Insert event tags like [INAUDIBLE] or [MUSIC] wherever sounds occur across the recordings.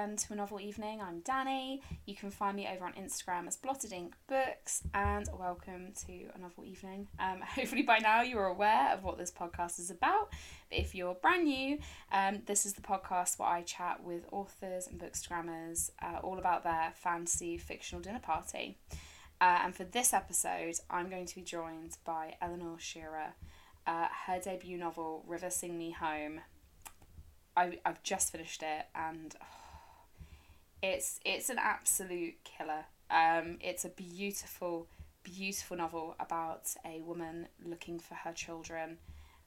again to a novel evening. I'm Dannie. You can find me over on Instagram as Blotted Ink Books, and welcome to a novel evening. Um, [LAUGHS] hopefully, by now you are aware of what this podcast is about. But if you're brand new, um, this is the podcast where I chat with authors and bookstagrammers uh, all about their fantasy fictional dinner party. Uh, and for this episode, I'm going to be joined by Eleanor Shearer. Uh, her debut novel, River Sing Me Home, I I've just finished it and oh, it's it's an absolute killer. Um, it's a beautiful, beautiful novel about a woman looking for her children.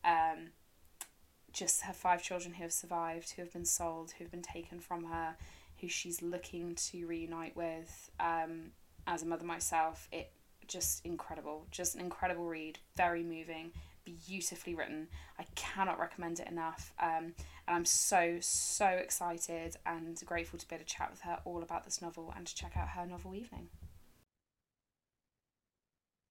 Um, just her five children who have survived, who have been sold, who have been taken from her, who she's looking to reunite with. Um, as a mother myself, it just incredible, just an incredible read, very moving, beautifully written. I cannot recommend it enough. Um, and I'm so, so excited and grateful to be able to chat with her all about this novel and to check out her novel evening.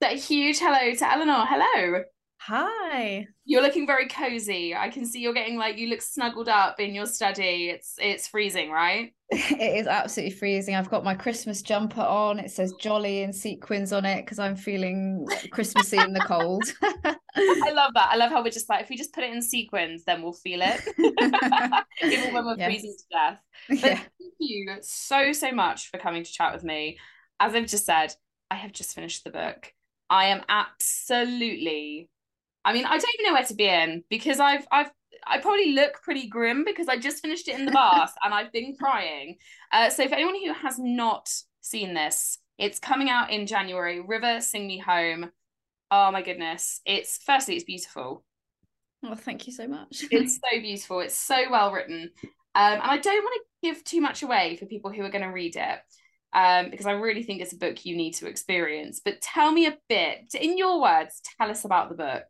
A huge hello to Eleanor. Hello. Hi. You're looking very cozy. I can see you're getting like you look snuggled up in your study. It's it's freezing, right? [LAUGHS] It is absolutely freezing. I've got my Christmas jumper on. It says jolly and sequins on it because I'm feeling Christmassy in the cold. [LAUGHS] I love that. I love how we're just like if we just put it in sequins, then we'll feel it. [LAUGHS] Even when we're yes. freezing to death. But yeah. thank you so so much for coming to chat with me. As I've just said, I have just finished the book. I am absolutely I mean, I don't even know where to begin because I've I've I probably look pretty grim because I just finished it in the [LAUGHS] bath and I've been crying. Uh, so for anyone who has not seen this, it's coming out in January. River, Sing Me Home. Oh my goodness! It's firstly, it's beautiful. Well, thank you so much. it's [LAUGHS] so beautiful. It's so well written, um, and I don't want to give too much away for people who are going to read it um, because I really think it's a book you need to experience. But tell me a bit, in your words, tell us about the book.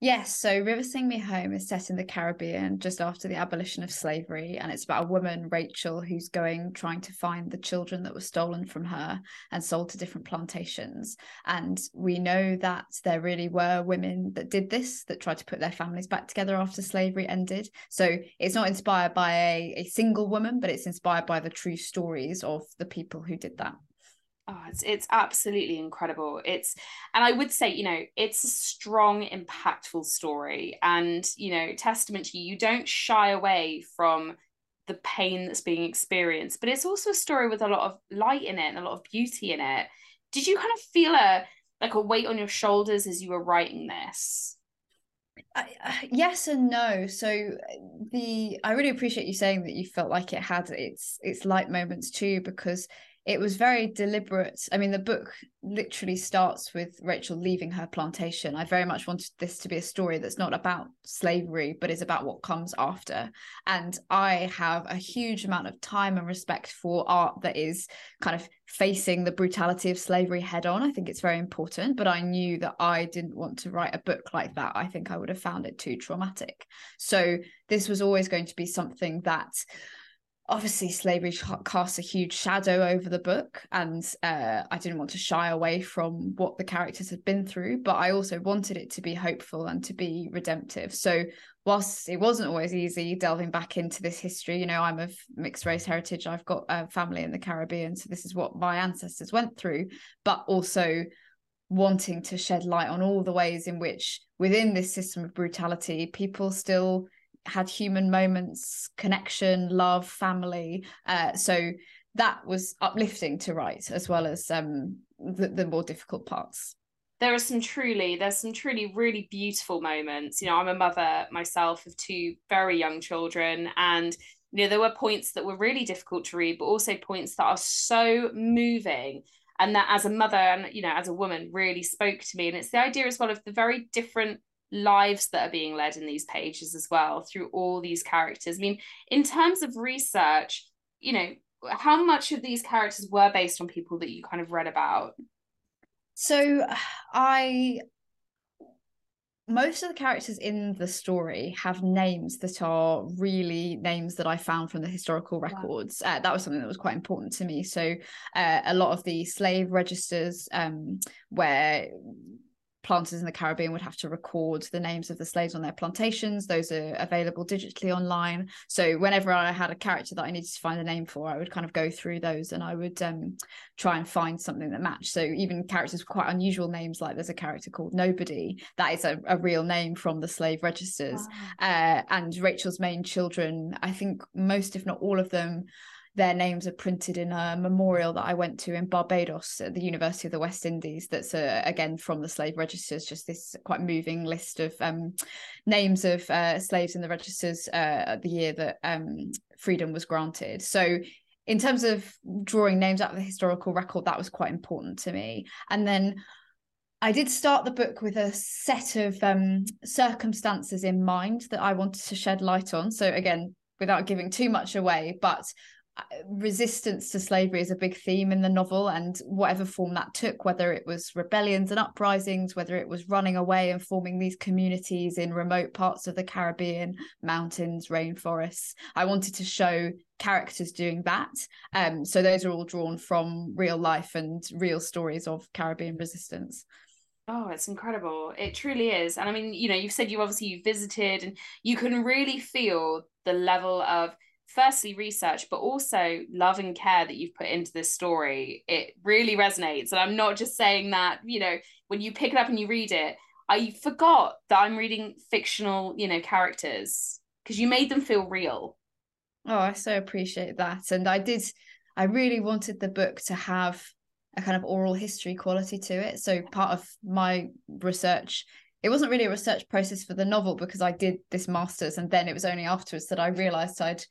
Yes, so River Sing Me Home is set in the Caribbean just after the abolition of slavery, and it's about a woman, Rachel, who's going trying to find the children that were stolen from her and sold to different plantations. And we know that there really were women that did this, that tried to put their families back together after slavery ended. So it's not inspired by a, a single woman, but it's inspired by the true stories of the people who did that. Oh, it's it's absolutely incredible. It's and I would say, you know, it's a strong, impactful story. And, you know, testament to you, you don't shy away from the pain that's being experienced, but it's also a story with a lot of light in it and a lot of beauty in it. Did you kind of feel a like a weight on your shoulders as you were writing this? Uh, yes and no so the i really appreciate you saying that you felt like it had its its light moments too because it was very deliberate. I mean, the book literally starts with Rachel leaving her plantation. I very much wanted this to be a story that's not about slavery, but is about what comes after. And I have a huge amount of time and respect for art that is kind of facing the brutality of slavery head on. I think it's very important, but I knew that I didn't want to write a book like that. I think I would have found it too traumatic. So this was always going to be something that obviously slavery casts a huge shadow over the book and uh, i didn't want to shy away from what the characters had been through but i also wanted it to be hopeful and to be redemptive. So whilst it wasn't always easy delving back into this history you know i'm of mixed race heritage i've got a family in the caribbean so this is what my ancestors went through but also wanting to shed light on all the ways in which within this system of brutality people still had human moments, connection, love, family. Uh, so that was uplifting to write, as well as um, the, the more difficult parts. There are some truly there's some truly really beautiful moments. You know i'm a mother myself of two very young children and you know there were points that were really difficult to read but also points that are so moving and that as a mother and you know as a woman really spoke to me. And it's the idea as well of the very different lives that are being led in these pages as well through all these characters. I mean, in terms of research, you know, how much of these characters were based on people that you kind of read about? So I most of the characters in the story have names that are really names that I found from the historical records. Wow. Uh, that was something that was quite important to me. So, uh, a lot of the slave registers, um, where planters in the Caribbean would have to record the names of the slaves on their plantations. Those are available digitally online. So whenever I had a character that I needed to find a name for, I would kind of go through those and I would um, try and find something that matched. So even characters with quite unusual names, like there's a character called Nobody, that is a, a real name from the slave registers. Wow. Uh, and Rachel's main children, I think most, if not all of them, their names are printed in a memorial that I went to in Barbados at the University of the West Indies. That's uh, again from the slave registers. Just this quite moving list of um, names of uh, slaves in the registers uh, the year that um, freedom was granted. So. In terms of drawing names out of the historical record, that was quite important to me. And then I did start the book with a set of um, circumstances in mind that I wanted to shed light on. So, again, without giving too much away, but resistance to slavery is a big theme in the novel and whatever form that took whether it was rebellions and uprisings whether it was running away and forming these communities in remote parts of the caribbean mountains rainforests i wanted to show characters doing that um, so those are all drawn from real life and real stories of caribbean resistance Oh, it's incredible. It truly is. And I mean, you know, you've said you obviously you visited and you can really feel the level of firstly research but also love and care that you've put into this story. It really resonates. And i'm not just saying that you know when you pick it up and you read it i forgot that i'm reading fictional you know characters because you made them feel real. Oh i so appreciate that. And i did i really wanted the book to have a kind of oral history quality to it. So part of my research it wasn't really a research process for the novel because I did this master's and then it was only afterwards that I realized I'd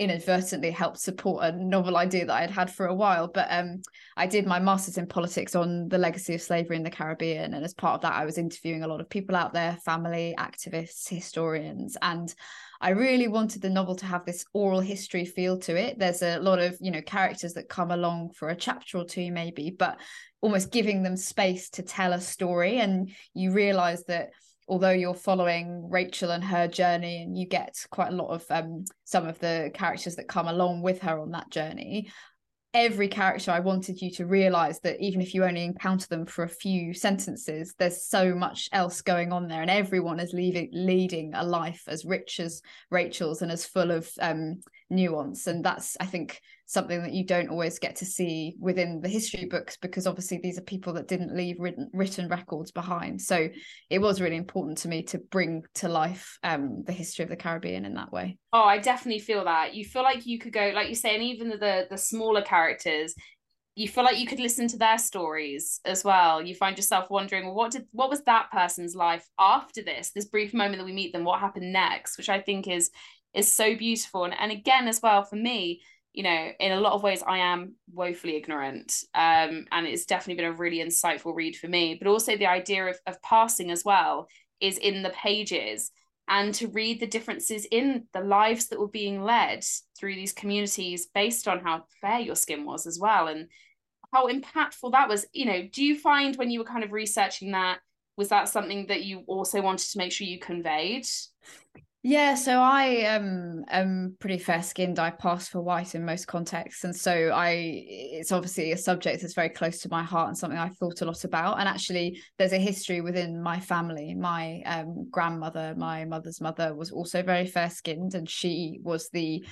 inadvertently helped support a novel idea that I had had for a while. But um, I did my master's in politics on the legacy of slavery in the Caribbean. And as part of that, I was interviewing a lot of people out there family, activists, historians. And I really wanted the novel to have this oral history feel to it. There's a lot of, you know, characters that come along for a chapter or two, maybe, but almost giving them space to tell a story. And you realize that although you're following Rachel and her journey and you get quite a lot of um, some of the characters that come along with her on that journey every character I wanted you to realize that even if you only encounter them for a few sentences, there's so much else going on there, and everyone is leaving, leading a life as rich as Rachel's and as full of um, nuance. And that's, I think, something that you don't always get to see within the history books because obviously these are people that didn't leave written, written records behind. So it was really important to me to bring to life um, the history of the caribbean in that way. Oh i definitely feel that. You feel like you could go like you say and even the the smaller characters you feel like you could listen to their stories as well. You find yourself wondering well, what did what was that person's life after this? This brief moment that we meet them what happened next? Which i think is is so beautiful and, and again as well for me you know, in a lot of ways, I am woefully ignorant. Um, and it's definitely been a really insightful read for me. But also the idea of, of passing as well is in the pages and to read the differences in the lives that were being led through these communities based on how fair your skin was as well and how impactful that was. You know, do you find when you were kind of researching that, was that something that you also wanted to make sure you conveyed? Yeah, so I um am pretty fair skinned. I pass for white in most contexts. And so I it's obviously a subject that's very close to my heart and something I've thought a lot about. And actually there's a history within my family. My um grandmother, my mother's mother was also very fair skinned and she was the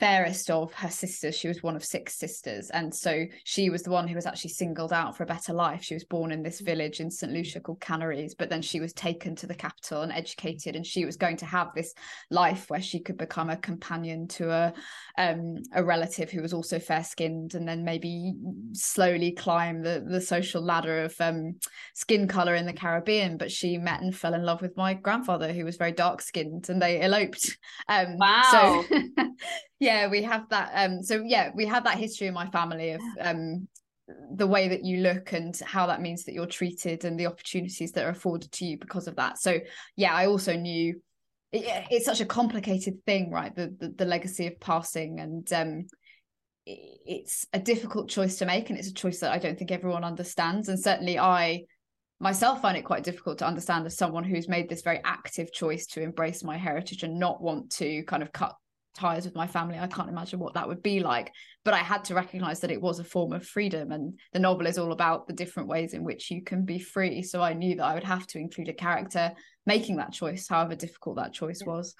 fairest of her sisters. She was one of six sisters. And so she was the one who was actually singled out for a better life. She was born in this village in St. Lucia called Canaries, but then she was taken to the capital and educated. And she was going to have this life where she could become a companion to a um, a relative who was also fair skinned and then maybe slowly climb the, the social ladder of um, skin color in the Caribbean. But she met and fell in love with my grandfather, who was very dark skinned, and they eloped. Um, wow. So [LAUGHS] yeah we have that um so yeah we have that history in my family of um the way that you look and how that means that you're treated and the opportunities that are afforded to you because of that. So yeah i also knew it, it's such a complicated thing right the, the, the legacy of passing and um it's a difficult choice to make and it's a choice that i don't think everyone understands. And certainly i myself find it quite difficult to understand as someone who's made this very active choice to embrace my heritage and not want to kind of cut ties with my family. I can't imagine what that would be like. But I had to recognize that it was a form of freedom. And the novel is all about the different ways in which you can be free. So I knew that I would have to include a character making that choice, however difficult that choice yeah. was.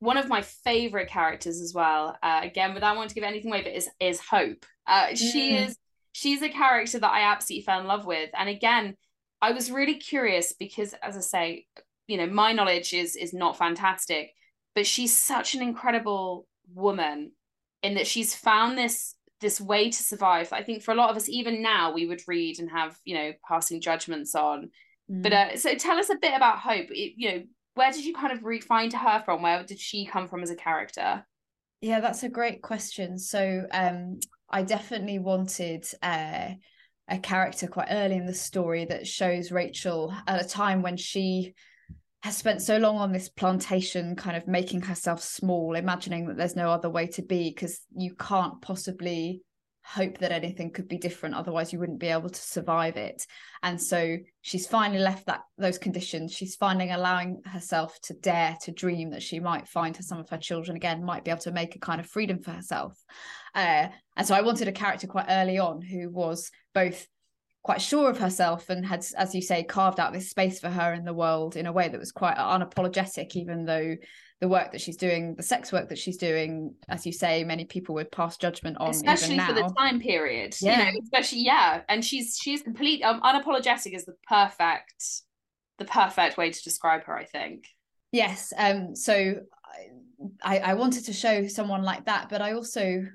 One of my favorite characters as well, uh, again, without wanting to give anything away, but is, is Hope. Uh, mm. She is she's a character that I absolutely fell in love with. And again, I was really curious because, as I say, you know, my knowledge is is not fantastic but she's such an incredible woman in that she's found this this way to survive. I think for a lot of us even now we would read and have you know passing judgments on. Mm. but uh, so tell us a bit about hope. It, you know where did you kind of re- find her from? Where did she come from as a character? Yeah that's a great question. So um i definitely wanted uh a character quite early in the story that shows rachel at a time when she has spent so long on this plantation, kind of making herself small, imagining that there's no other way to be, because you can't possibly hope that anything could be different otherwise you wouldn't be able to survive it. And so she's finally left that those conditions. She's finally allowing herself to dare to dream that she might find her some of her children again might be able to make a kind of freedom for herself. Uh, and so i wanted a character quite early on who was both quite sure of herself and had, as you say, carved out this space for her in the world in a way that was quite unapologetic, even though the work that she's doing, the sex work that she's doing, as you say, many people would pass judgment on. Especially for the time period. Yeah. You know, especially yeah. And she's she's complete um, unapologetic is the perfect the perfect way to describe her, I think. Yes. Um so I, I wanted to show someone like that, but I also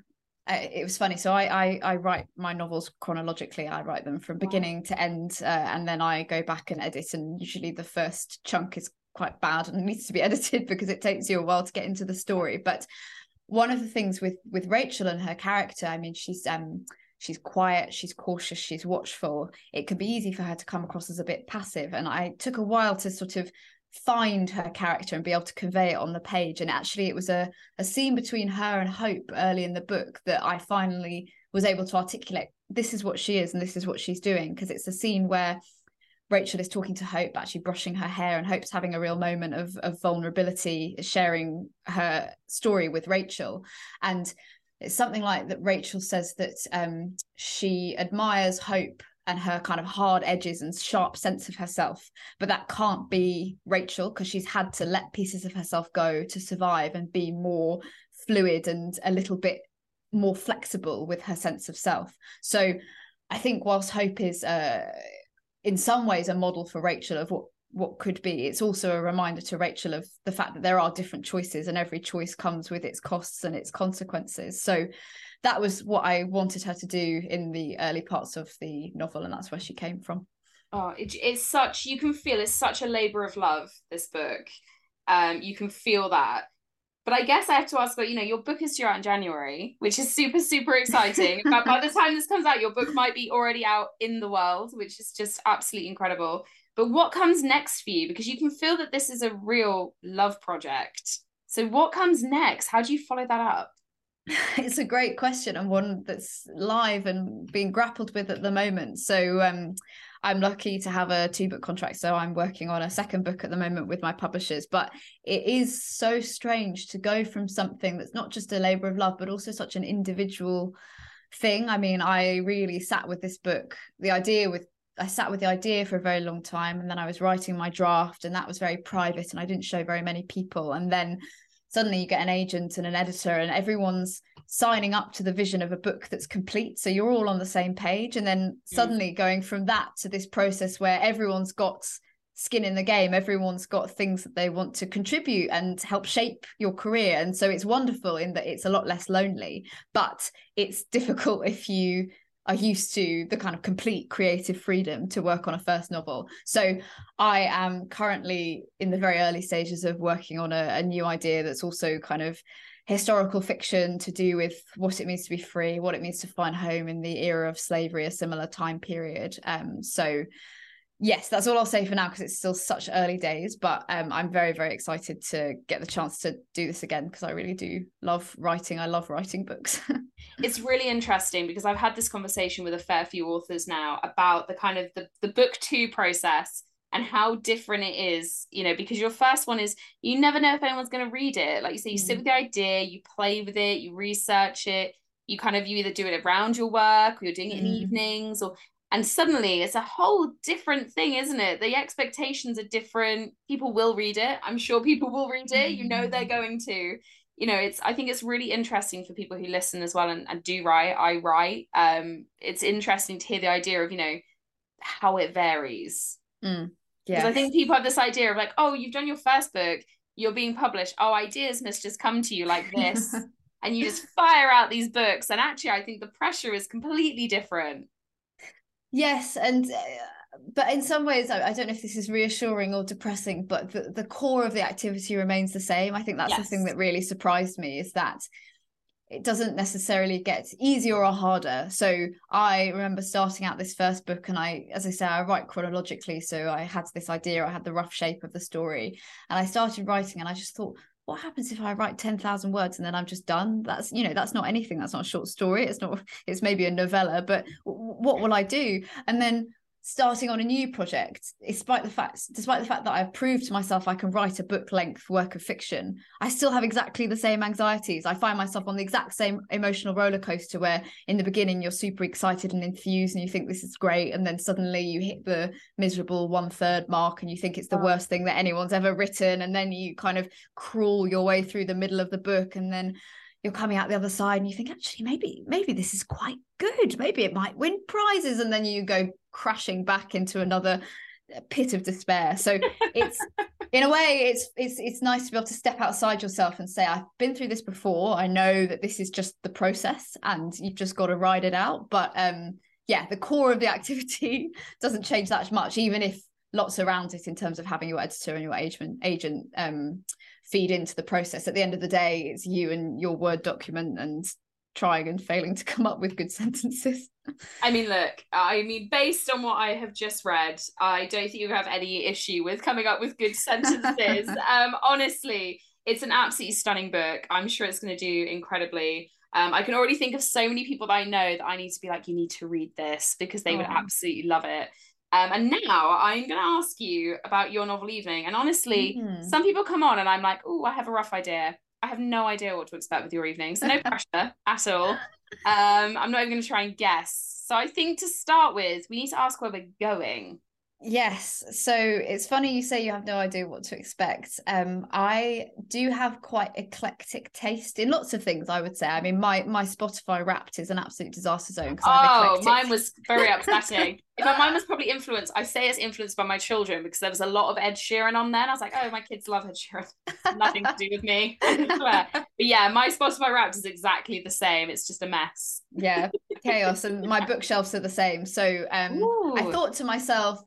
it was funny. So I, I, I write my novels chronologically. I write them from beginning to end, uh, and then I go back and edit. And usually the first chunk is quite bad and [LAUGHS] needs to be edited because it takes you a while to get into the story. But one of the things with with Rachel and her character, I mean, she's um she's quiet, she's cautious, she's watchful. It could be easy for her to come across as a bit passive, and I took a while to sort of find her character and be able to convey it on the page. And actually, it was a, a scene between her and Hope early in the book that I finally was able to articulate this is what she is and this is what she's doing. Because it's a scene where Rachel is talking to Hope, actually brushing her hair, and Hope's having a real moment of, of vulnerability, sharing her story with Rachel. And it's something like that Rachel says that um, she admires Hope and her kind of hard edges and sharp sense of herself. But that can't be Rachel because she's had to let pieces of herself go to survive and be more fluid and a little bit more flexible with her sense of self. So I think whilst Hope is uh, in some ways a model for Rachel of what what could be it's also a reminder to Rachel of the fact that there are different choices and every choice comes with its costs and its consequences so that was what I wanted her to do in the early parts of the novel, and that's where she came from. Oh, it, it's such you can feel it's such a labor of love. This book, um, you can feel that. But I guess I have to ask, but you know, your book is due out in January, which is super, super exciting. [LAUGHS] but by the time this comes out, your book might be already out in the world, which is just absolutely incredible. But what comes next for you? Because you can feel that this is a real love project. So what comes next? How do you follow that up? [LAUGHS] it's a great question and one that's live and being grappled with at the moment. So um, I'm lucky to have a two book contract. So I'm working on a second book at the moment with my publishers. But it is so strange to go from something that's not just a labor of love, but also such an individual thing. I mean, I really sat with this book, the idea with I sat with the idea for a very long time and then I was writing my draft and that was very private and I didn't show very many people and then suddenly you get an agent and an editor and everyone's signing up to the vision of a book that's complete. So you're all on the same page. And then mm. suddenly going from that to this process where everyone's got skin in the game everyone's got things that they want to contribute and help shape your career. And so it's wonderful in that it's a lot less lonely but it's [LAUGHS] difficult if you are used to the kind of complete creative freedom to work on a first novel. So I am currently in the very early stages of working on a, a, new idea that's also kind of historical fiction to do with what it means to be free, what it means to find home in the era of slavery, a similar time period. Um, so yes, that's all I'll say for now because it's still such early days. But um, I'm very, very excited to get the chance to do this again because I really do love writing. I love writing books. [LAUGHS] it's really interesting because I've had this conversation with a fair few authors now about the kind of the, the book two process and how different it is, you know, because your first one is you never know if anyone's going to read it. Like you say, you mm. sit with the idea, you play with it, you research it, you kind of you either do it around your work or you're doing it in mm. evenings or and suddenly it's a whole different thing isn't it the expectations are different people will read it i'm sure people will read it you know they're mm. going to you know it's i think it's really interesting for people who listen as well and, and do write i write um it's interesting to hear the idea of you know how it varies mm. Because I think people have this idea of like, oh, you've done your first book, you're being published. Oh, ideas must just come to you like this. [LAUGHS] and you just fire out these books. And actually, I think the pressure is completely different. Yes. And, uh, but in some ways, I, I, don't know if this is reassuring or depressing, but the, the core of the activity remains the same. I think that's yes. the thing that really surprised me is that it doesn't necessarily get easier or harder. So I remember starting out this first book, and I, as I say, I write chronologically. So I had this idea, I had the rough shape of the story, and I started writing, and I just thought, what happens if I write 10,000 words and then I'm just done? That's, you know, that's not anything. That's not a short story. It's not, it's maybe a novella, but what will I do? And then starting on a new project despite the fact despite the fact that i've proved to myself i can write a book length work of fiction i still have exactly the same anxieties. I find myself on the exact same emotional roller coaster where in the beginning you're super excited and enthused and you think this is great and then suddenly you hit the miserable one third mark and you think it's the worst thing that anyone's ever written and then you kind of crawl your way through the middle of the book and then you're coming out the other side and you think actually maybe maybe this is quite good. Maybe it might win prizes. And then you go crashing back into another pit of despair. So it's [LAUGHS] in a way it's it's it's nice to be able to step outside yourself and say i've been through this before. I know that this is just the process and you've just got to ride it out. But um yeah the core of the [LAUGHS] activity doesn't change that much even if lots around it in terms of having your editor and your agent agent um feed into the process. At the end of the day it's you and your word document and trying and failing to come up with good [LAUGHS] sentences. I mean look i mean based on what i have just read i don't think you have any issue with coming up with good sentences. [LAUGHS] Um honestly it's an absolutely stunning book. I'm sure it's going to do incredibly. Um, I can already think of so many people that I know that I need to be like, you need to read this because they oh. would absolutely love it. Um, and now I'm going to ask you about your novel evening. And honestly, mm-hmm. some people come on and I'm like, oh, I have a rough idea. I have no idea what to expect with your evening. So no [LAUGHS] pressure at all. Um, I'm not even going to try and guess. So I think to start with, we need to ask where we're going. Yes. So it's funny you say you have no idea what to expect. Um, I do have quite eclectic taste in lots of things, I would say. I mean, my my Spotify wrapped is an absolute disaster zone. Oh, mine was very [LAUGHS] upsetting. if mine was probably influenced, I say it's influenced by my children because there was a lot of Ed Sheeran on there. And I was like, oh, my kids love Ed Sheeran. Nothing to do with me. [LAUGHS] but yeah, my Spotify wrapped is exactly the same. It's just a mess. yeah, chaos. And my bookshelves are the same. So um, I thought to myself,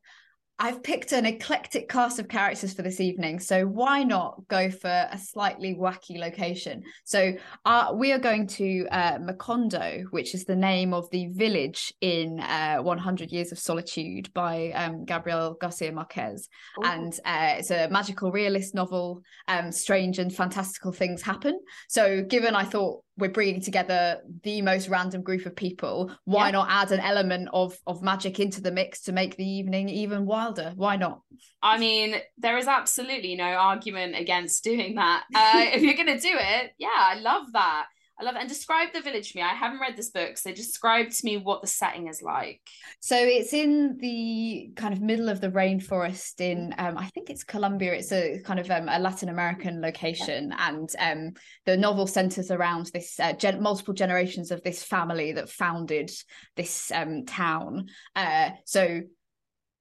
I've picked an eclectic cast of characters for this evening, so why not go for a slightly wacky location? So uh, we are going to uh, Macondo, which is the name of the village in uh, 100 Years of Solitude by um, Gabriel Garcia Marquez. Ooh. And uh, it's a magical realist novel. Um, strange and fantastical things happen. So given I thought we're bringing together the most random group of people why yeah. not add an element of of magic into the mix to make the evening even wilder why not i mean there is absolutely no argument against doing that uh, if you're going to do it yeah i love that I love it. And describe the village to me. I haven't read this book, so describe to me what the setting is like. So it's in the kind of middle of the rainforest in, um, I think it's Colombia. It's a kind of um, a Latin American location, and um, the novel centers around this uh, gen- multiple generations of this family that founded this um, town. Uh, so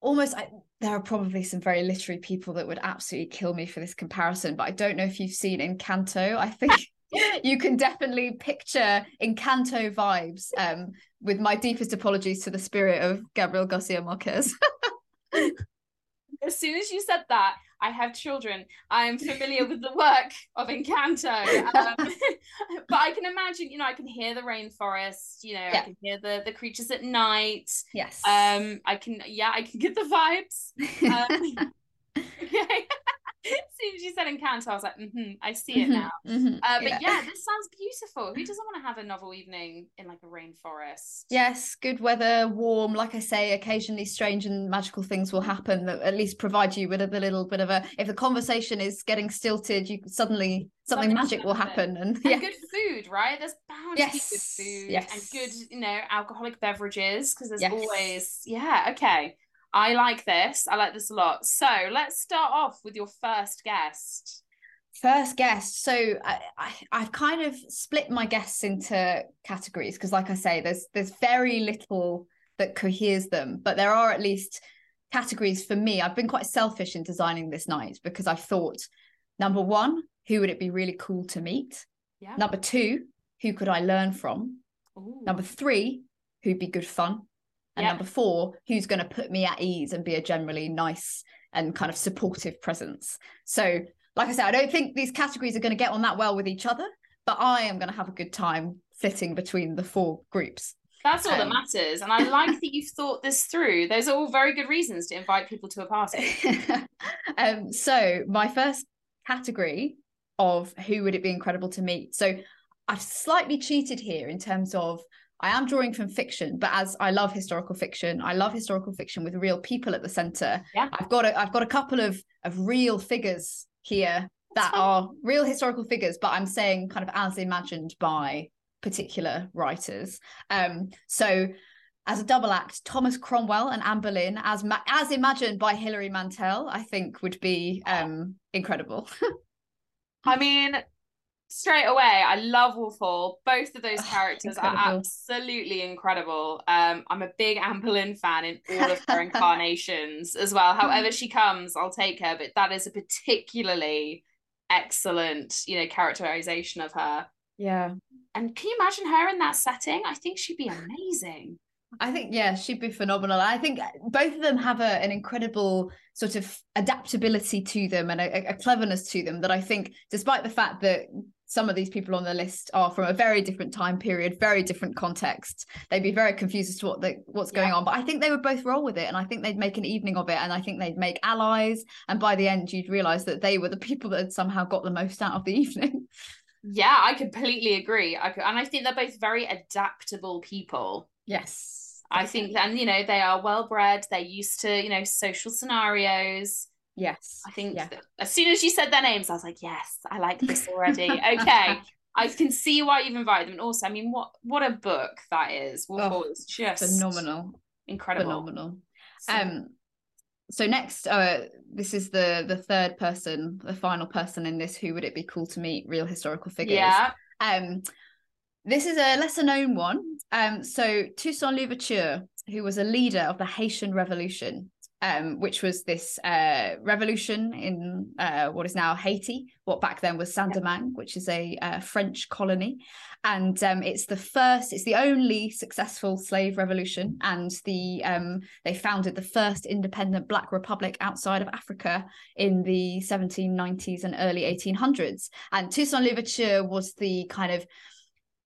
almost I, there are probably some very literary people that would absolutely kill me for this comparison, but I don't know if you've seen Encanto. I think [LAUGHS] [LAUGHS] you can definitely picture Encanto vibes. Um, with my deepest apologies to the spirit of Gabriel Garcia Marquez. [LAUGHS] as soon as you said that, I have children. I'm familiar with the work of Encanto. Um, [LAUGHS] [LAUGHS] but I can imagine, you know, I can hear the rainforest, you know, yeah. I can hear the the creatures at night. Yes. Um, I can yeah, I can get the vibes. [LAUGHS] Um, okay. Soon as you said Encanto, I was like, mm-hmm, I see it now. Mhm, Uh, but yeah. yeah. this [LAUGHS] sounds beautiful. Who doesn't want to have a novel evening in like a rainforest? Yes, good weather, warm. Like I say, occasionally strange and magical things will happen that at least provide you with a little bit of a. If the conversation is getting stilted, you suddenly something Something's magic will happen. And [LAUGHS] And yeah, good food, right? There's bound to be good food yes. and good, you know, alcoholic beverages because there's Yes. always, yeah, okay. I like this. I like this a lot. So let's start off with your first guest. first guest. So I, I I've kind of split my guests into categories because, like I say, there's there's very little that coheres them, but there are at least categories for me. I've been quite selfish in designing this night because I've thought, number one, who would it be really cool to meet? Yeah. Number two, who could I learn from? Ooh. Number three, who'd be good fun? And Yeah. number four, who's going to put me at ease and be a generally nice and kind of supportive presence? So, like I said, I don't think these categories are going to get on that well with each other, but I am going to have a good time flitting between the four groups. That's all that Um, matters. And I [LAUGHS] like that you've thought this through. Those are all very good reasons to invite people to a party. [LAUGHS] um, so, my first category of who would it be incredible to meet? So, I've slightly cheated here in terms of I am drawing from fiction, but as I love historical fiction, I love historical fiction with real people at the center. Yeah. I've got a, I've got a couple of of real figures here that are real historical figures, but I'm saying kind of as imagined by particular writers. Um, so as a double act, Thomas Cromwell and Anne Boleyn, as ma- as imagined by Hilary Mantel, I think would be um incredible. [LAUGHS] I mean, straight away, I love Wolf Hall. Both of those Oh, characters are absolutely incredible. Um, I'm a big Anne Boleyn fan in all of her [LAUGHS] incarnations as well. However mm. she comes, I'll take her. But that is a particularly excellent, you know, characterization of her. yeah. And can you imagine her in that setting? I think she'd be amazing. I think yeah, she'd be phenomenal. I think uh, both of them have a, an incredible sort of adaptability to them and a, a cleverness to them that I think, despite the fact that some of these people on the list are from a very different time period, very different context, they'd be very confused as to what the, what's going Yeah. on. But I think they would both roll with it, and I think they'd make an evening of it, and I think they'd make allies. And by the end, you'd realise that they were the people that had somehow got the most out of the [LAUGHS] evening. Yeah, I completely agree. I could, and I think they're both very adaptable people. Yes, I think, and you know, they are well bred. They're used to, you know, social scenarios. Yes, I think Yeah. as soon as you said their names, I was like, yes, I like this already. okay, [LAUGHS] I can see why you've invited them. And also, I mean, what what a book that is. Wolf Oh, is just phenomenal. incredible. phenomenal. So- Um, so next, uh, this is the the third person, the final person in this. Who would it be cool to meet? Real historical figures. yeah, Um, this is a lesser known one. Um, so Toussaint Louverture, who was a leader of the Haitian Revolution, um, which was this uh, revolution in uh, what is now Haiti, what back then was Saint Domingue, which is a uh, French colony, and um, it's the first, it's the only successful slave revolution, and the um, they founded the first independent Black republic outside of Africa in the 1790s and early 1800s. And Toussaint Louverture was the kind of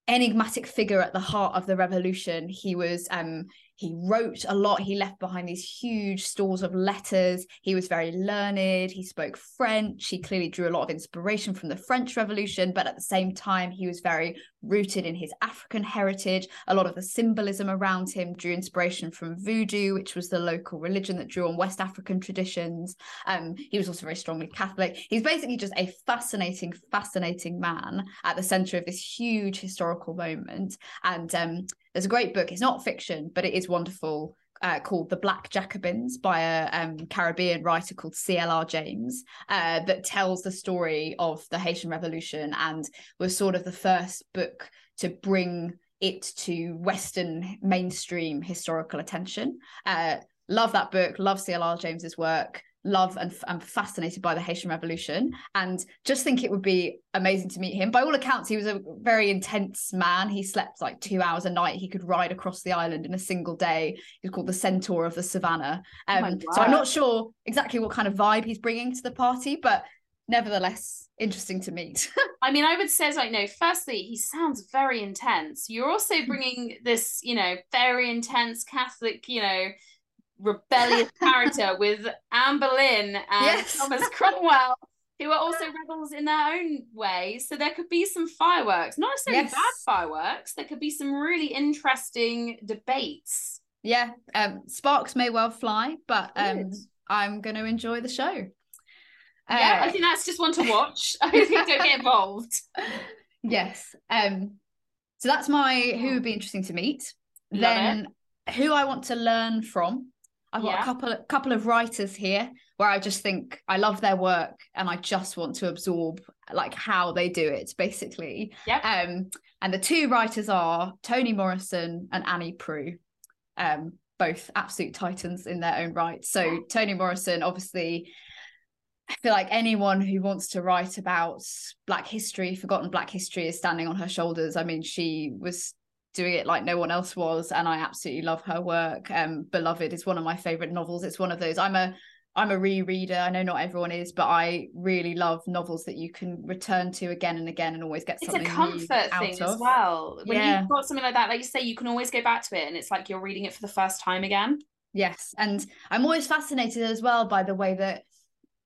enigmatic figure at the heart of the revolution. He was um he wrote a lot. He left behind these huge stores of letters. He was very learned. He spoke French. He clearly drew a lot of inspiration from the French Revolution, but at the same time, he was very rooted in his African heritage. A lot of the symbolism around him drew inspiration from voodoo, which was the local religion that drew on West African traditions. Um, he was also very strongly Catholic. He's basically just a fascinating, fascinating man at the center of this huge historical moment. And um, there's a great book. It's not fiction, but it is wonderful. Uh, called The Black Jacobins by a um, Caribbean writer called C.L.R. James, uh, that tells the story of the Haitian Revolution and was sort of the first book to bring it to Western mainstream historical attention. Uh, love that book, love C.L.R. James's work, love and I'm fascinated by the Haitian Revolution, and just think it would be amazing to meet him. By all accounts, he was a very intense man. He slept like two hours a night. He could ride across the island in a single day. He's called the Centaur of the Savannah. Oh Um, so I'm not sure exactly what kind of vibe he's bringing to the party, but nevertheless, interesting to meet. [LAUGHS] I mean, I would say, like, no, firstly, he sounds very intense. You're also bringing this, you know, very intense Catholic, you know, rebellious character [LAUGHS] with Anne Boleyn and Yes. Thomas Cromwell, who are also rebels in their own way. So there could be some fireworks, not necessarily Yes. bad fireworks. There could be some really interesting debates. Yeah, um, sparks may well fly, but um, I'm going to enjoy the show. yeah, Uh, I think that's just one to [LAUGHS] watch. [LAUGHS] I think don't get involved. yes. Um, so that's my who would be interesting to meet. Love then who I want to learn from. I've got Yeah. a couple couple of writers here where I just think I love their work and I just want to absorb like how they do it, basically. Yep. Um, and the two writers are Toni Morrison and Annie Proulx. Um, both absolute titans in their own right. So Toni Morrison, obviously, I feel like anyone who wants to write about Black history, forgotten Black history, is standing on her shoulders. I mean, she was doing it like no one else was, and I absolutely love her work. Um, Beloved is one of my favorite novels. It's one of those. I'm a I'm a rereader. I know not everyone is, but I really love novels that you can return to again and again and always get something. It's something a new comfort thing of. as well. When Yeah. you've got something like that, like you say, you can always go back to it and it's like you're reading it for the first time again. Yes, and I'm always fascinated as well by the way that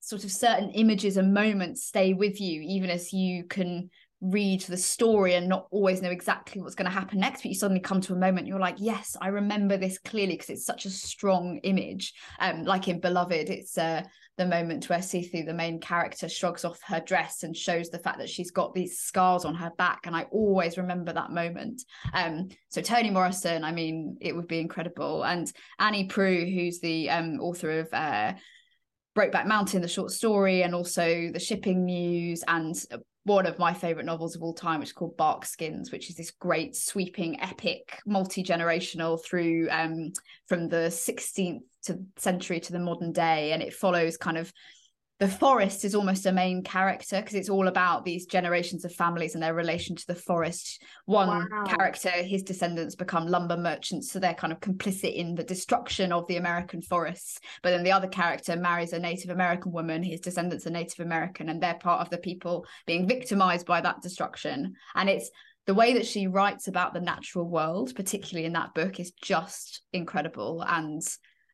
sort of certain images and moments stay with you, even as you can read the story and not always know exactly what's going to happen next. But you suddenly come to a moment, you're like, yes, I remember this clearly because it's such a strong image. Um, like in Beloved, it's uh, the moment where Sethe, the main character, shrugs off her dress and shows the fact that she's got these scars on her back, and I always remember that moment. Um, so Toni Morrison, I mean, it would be incredible, and Annie Proulx, who's the um, author of uh, Brokeback Mountain, the short story, and also the Shipping News, and one of my favorite novels of all time, which is called Barkskins, which is this great, sweeping, epic, multi generational through um, from the 16th to century to the modern day, and it follows kind of the forest is almost a main character because it's all about these generations of families and their relation to the forest. One Wow. character, his descendants become lumber merchants, so they're kind of complicit in the destruction of the American forests. But then the other character marries a Native American woman, his descendants are Native American, and they're part of the people being victimized by that destruction. And it's the way that she writes about the natural world, particularly in that book, is just incredible. And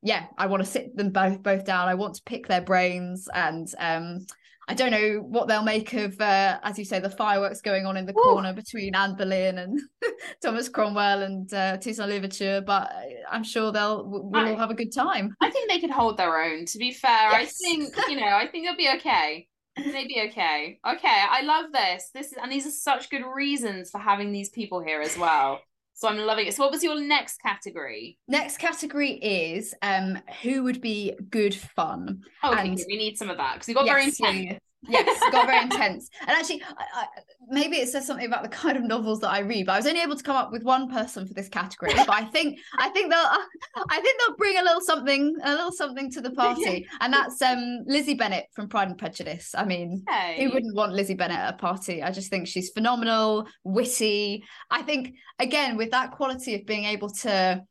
yeah, I want to sit them both both down. I want to pick their brains, and um, I don't know what they'll make of, uh, as you say, the fireworks going on in the Ooh. corner between Anne Boleyn and [LAUGHS] Thomas Cromwell and uh, Toussaint Louverture. But I'm sure they'll we'll I- all have a good time. I think they could hold their own, to be fair. I think, [LAUGHS] you know, I think they'll be okay. They'd be okay. Okay, I love this. This is and these are such good reasons for having these people here as well. So I'm loving it. So what was your next category? Next category is um, who would be good fun. Oh, okay, And- we need some of that because we got very Yes, yeah, intense. Yes, got very intense. And actually, I, I, maybe it says something about the kind of novels that I read. But I was only able to come up with one person for this category. But I think I think they'll [LAUGHS] I think they'll bring a little something a little something to the party, and that's um Lizzie Bennett from Pride and Prejudice. I mean. Okay. Who wouldn't want Lizzie Bennett at a party? I just think she's phenomenal, witty. I think again with that quality of being able to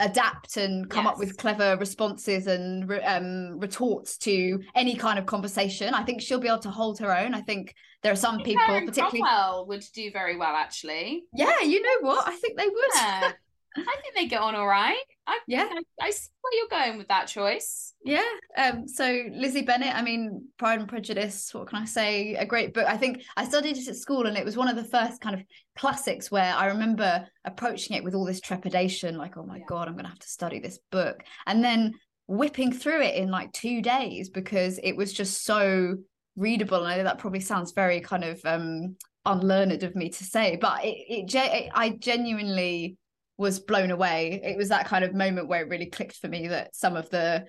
adapt and come up with clever responses and re- um, retorts to any kind of conversation. I think she'll be able to hold her own. I think there are some people, Karen particularly. Cromwell would do very well, actually. Yeah, you know what? I think they would. Yeah. [LAUGHS] I think they get on all right. I, Yeah. I, I see where you're going with that choice. Yeah. Um, so Lizzie Bennett, I mean, Pride and Prejudice, what can I say? A great book. I think I studied it at school and it was one of the first kind of classics where I remember approaching it with all this trepidation, like, oh my Yeah. God, I'm gonna have to study this book. And then whipping through it in like two days because it was just so readable. And I know that probably sounds very kind of um unlearned of me to say, but it, it, it I genuinely was blown away. It was that kind of moment where it really clicked for me that some of the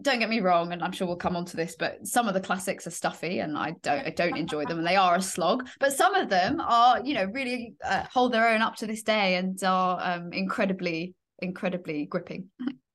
don't get me wrong, and I'm sure we'll come on to this, but some of the classics are stuffy, and I don't I don't enjoy them, and they are a slog. But some of them are, you know, really uh, hold their own up to this day, and are um, incredibly, incredibly gripping.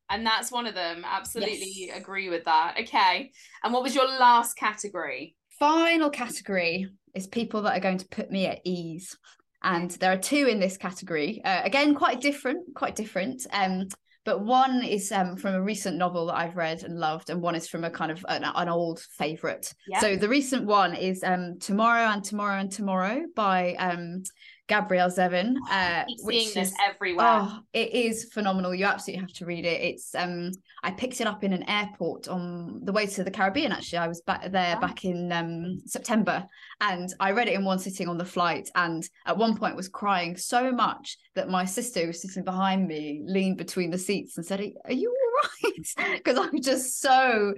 And that's one of them. Absolutely Yes. agree with that. Okay. And what was your last category? Final category is people that are going to put me at ease, and there are two in this category. Uh, again, quite different, quite different. Um, but one is um, from a recent novel that I've read and loved, and one is from a kind of an, an old favorite. Yeah. So the recent one is um, Tomorrow and Tomorrow and Tomorrow by um, Gabrielle Zevin. Uh, which is, everywhere. Oh, it is phenomenal. You absolutely have to read it. It's um I picked it up in an airport on the way to the Caribbean. Actually, I was back there oh. back in um September, and I read it in one sitting on the flight. And at one point, was crying so much that my sister, who was sitting behind me, leaned between the seats and said, "Are you all right?" [LAUGHS] Because I'm just so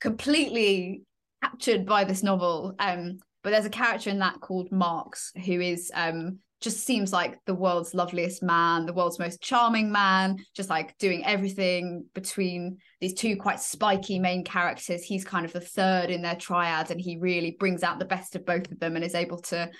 completely captured by this novel. Um, but there's a character in that called Marx who is um just seems like the world's loveliest man, the world's most charming man, just like doing everything between these two quite spiky main characters. He's kind of the third in their triad, and he really brings out the best of both of them and is able to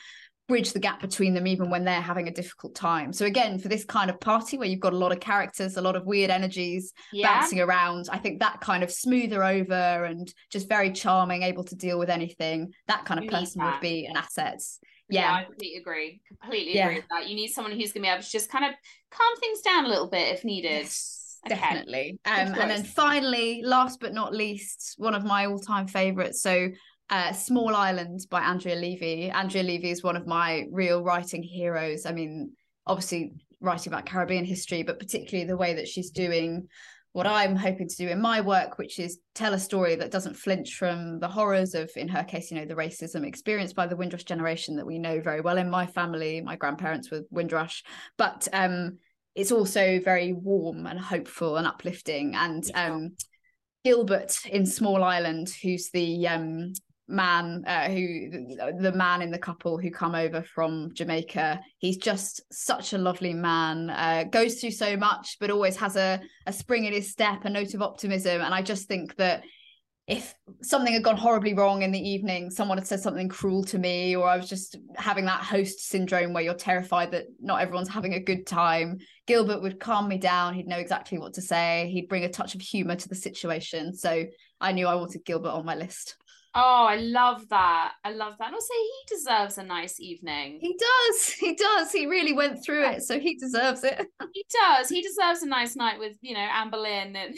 bridge the gap between them even when they're having a difficult time. So again, for this kind of party where you've got a lot of characters, a lot of weird energies yeah. bouncing around, I think that kind of smoother over and just very charming, able to deal with anything, that kind of you person would be an asset. Yeah. yeah. I completely agree. Completely yeah. agree with that. You need someone who's gonna be able to just kind of calm things down a little bit if needed. Yes, okay. Definitely. Um, and then finally, last but not least, one of my all-time favorites. So uh, Small Island by Andrea Levy. Andrea Levy is one of my real writing heroes. I mean, obviously writing about Caribbean history, but particularly the way that she's doing what I'm hoping to do in my work, which is tell a story that doesn't flinch from the horrors of, in her case, you know, the racism experienced by the Windrush generation that we know very well in my family. My grandparents were Windrush, but um, it's also very warm and hopeful and uplifting. And um, Gilbert in Small Island, who's the um, man uh, who the man in the couple who come over from Jamaica. He's just such a lovely man uh, goes through so much but always has a, a spring in his step a note of optimism. And I just think that if something had gone horribly wrong in the evening someone had said something cruel to me or I was just having that host syndrome where you're terrified that not everyone's having a good time Gilbert would calm me down. He'd know exactly what to say. He'd bring a touch of humor to the situation. So I knew I wanted Gilbert on my list Oh, I love that. I love that. And also, he deserves a nice evening. He does. [LAUGHS] He does. He really went through it, so he deserves it. [LAUGHS] he does. He deserves a nice night with, you know, Anne Boleyn and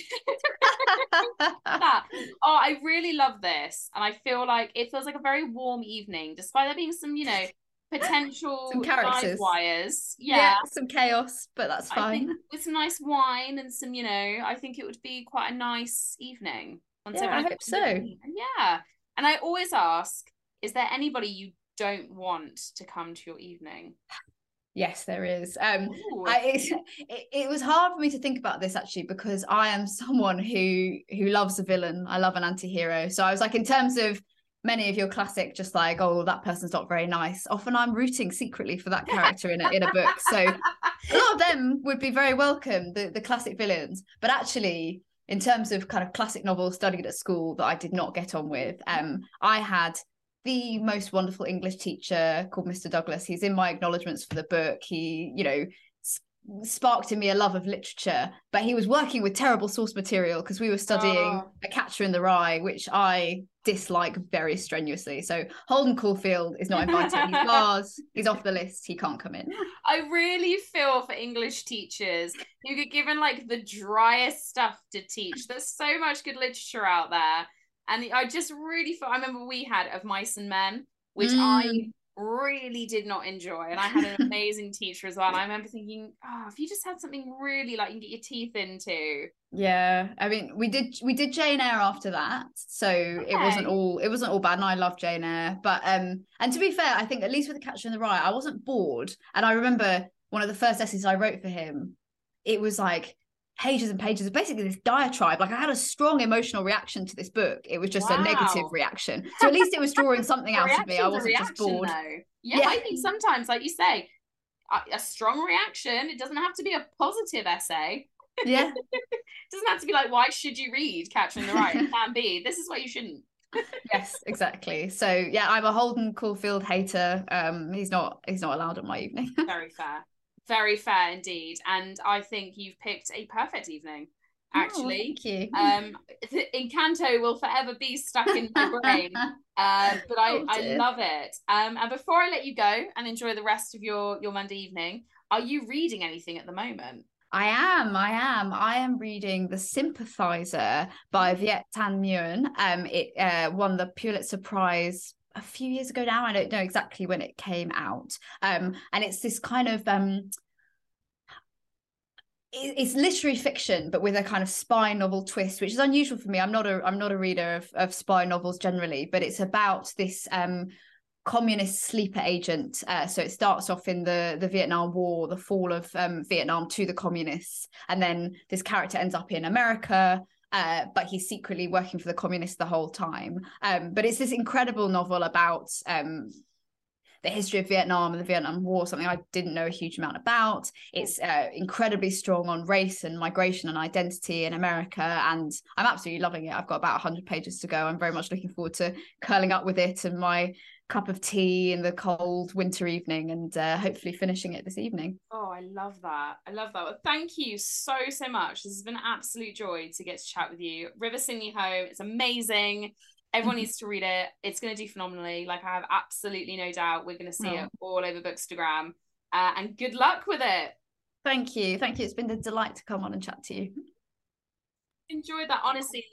[LAUGHS] that. Oh, I really love this. And I feel like it feels like a very warm evening, despite there being some, you know, potential some characters wires. Yeah. yeah. some chaos, but that's fine. with some nice wine and some, you know, I think it would be quite a nice evening. Once yeah, I hope so. Yeah. And I always ask, is there anybody you don't want to come to your evening? Yes, there is. Um, I, it, it was hard for me to think about this actually because I am someone who who loves a villain. I love an anti-hero. So I was like, in terms of many of your classic, just like, oh, that person's not very nice. Often I'm rooting secretly for that character in a in a book. So a lot of them would be very welcome, the the classic villains. But actually, in terms of kind of classic novels studied at school that I did not get on with, um, I had the most wonderful English teacher called Mr. Douglas. He's in my acknowledgements for the book. He, you know, sparked in me a love of literature, but he was working with terrible source material because we were studying oh. A Catcher in the Rye, which I dislike very strenuously. So Holden Caulfield is not [LAUGHS] invited. He's bars. He's off the list. He can't come in. I really feel for English teachers who get given like the driest stuff to teach. There's so much good literature out there. And I just really feel I remember we had of mice and men, which mm. I really did not enjoy. And I had an [LAUGHS] amazing teacher as well. And I remember thinking, oh, if you just had something really like you can get your teeth into. Yeah. I mean, we did we did Jane Eyre after that. So okay. it wasn't all it wasn't all bad. And I love Jane Eyre. But um and to be fair, I think at least with the catcher in the rye, I wasn't bored. And I remember one of the first essays I wrote for him, it was like pages and pages of basically this diatribe. Like I had a strong emotional reaction to this book. It was just wow. a negative reaction. [LAUGHS] So at least it was drawing something out of me. I wasn't just bored. Yeah, yeah, I think sometimes, like you say, a, a strong reaction. It doesn't have to be a positive essay. Yeah. it [LAUGHS] doesn't have to be like, why should you read Catcher in the Rye? It [LAUGHS] can be. This is why you shouldn't. yes, exactly. So yeah, I'm a Holden Caulfield hater. Um, he's not he's not allowed at my evening. Very fair. Very fair indeed. And I think you've picked a perfect evening. Oh, actually, oh, thank you. Um, Encanto will forever be stuck in my brain, [LAUGHS] uh, but I, oh, I love it. Um, and before I let you go and enjoy the rest of your your Monday evening, are you reading anything at the moment? I am, I am. I am reading The Sympathizer by Viet Thanh Nguyen. Um, it uh, won the Pulitzer Prize a few years ago now. I don't know exactly when it came out. Um, and it's this kind of um, it's literary fiction but with a kind of spy novel twist which is unusual for me i'm not a i'm not a reader of, of spy novels generally but it's about this um communist sleeper agent. Uh, so it starts off in the the Vietnam War, the fall of um, Vietnam to the communists, and then this character ends up in America. Uh, but he's secretly working for the communists the whole time. Um, but it's this incredible novel about um, the history of Vietnam and the Vietnam War, something I didn't know a huge amount about. It's uh, incredibly strong on race and migration and identity in America, and I'm absolutely loving it. I've got about 100 pages to go. I'm very much looking forward to curling up with it and my cup of tea in the cold winter evening and uh, hopefully finishing it this evening. Oh, I love that. I love that. Well, thank you so, so much. This has been an absolute joy to get to chat with you. River Sing Me Home, it's amazing. Everyone needs to read it. It's going to do phenomenally. Like, I have absolutely no doubt we're going to see oh. it all over Bookstagram. Uh, and good luck with it. Thank you. Thank you. It's been a delight to come on and chat to you. Enjoyed that. Honestly,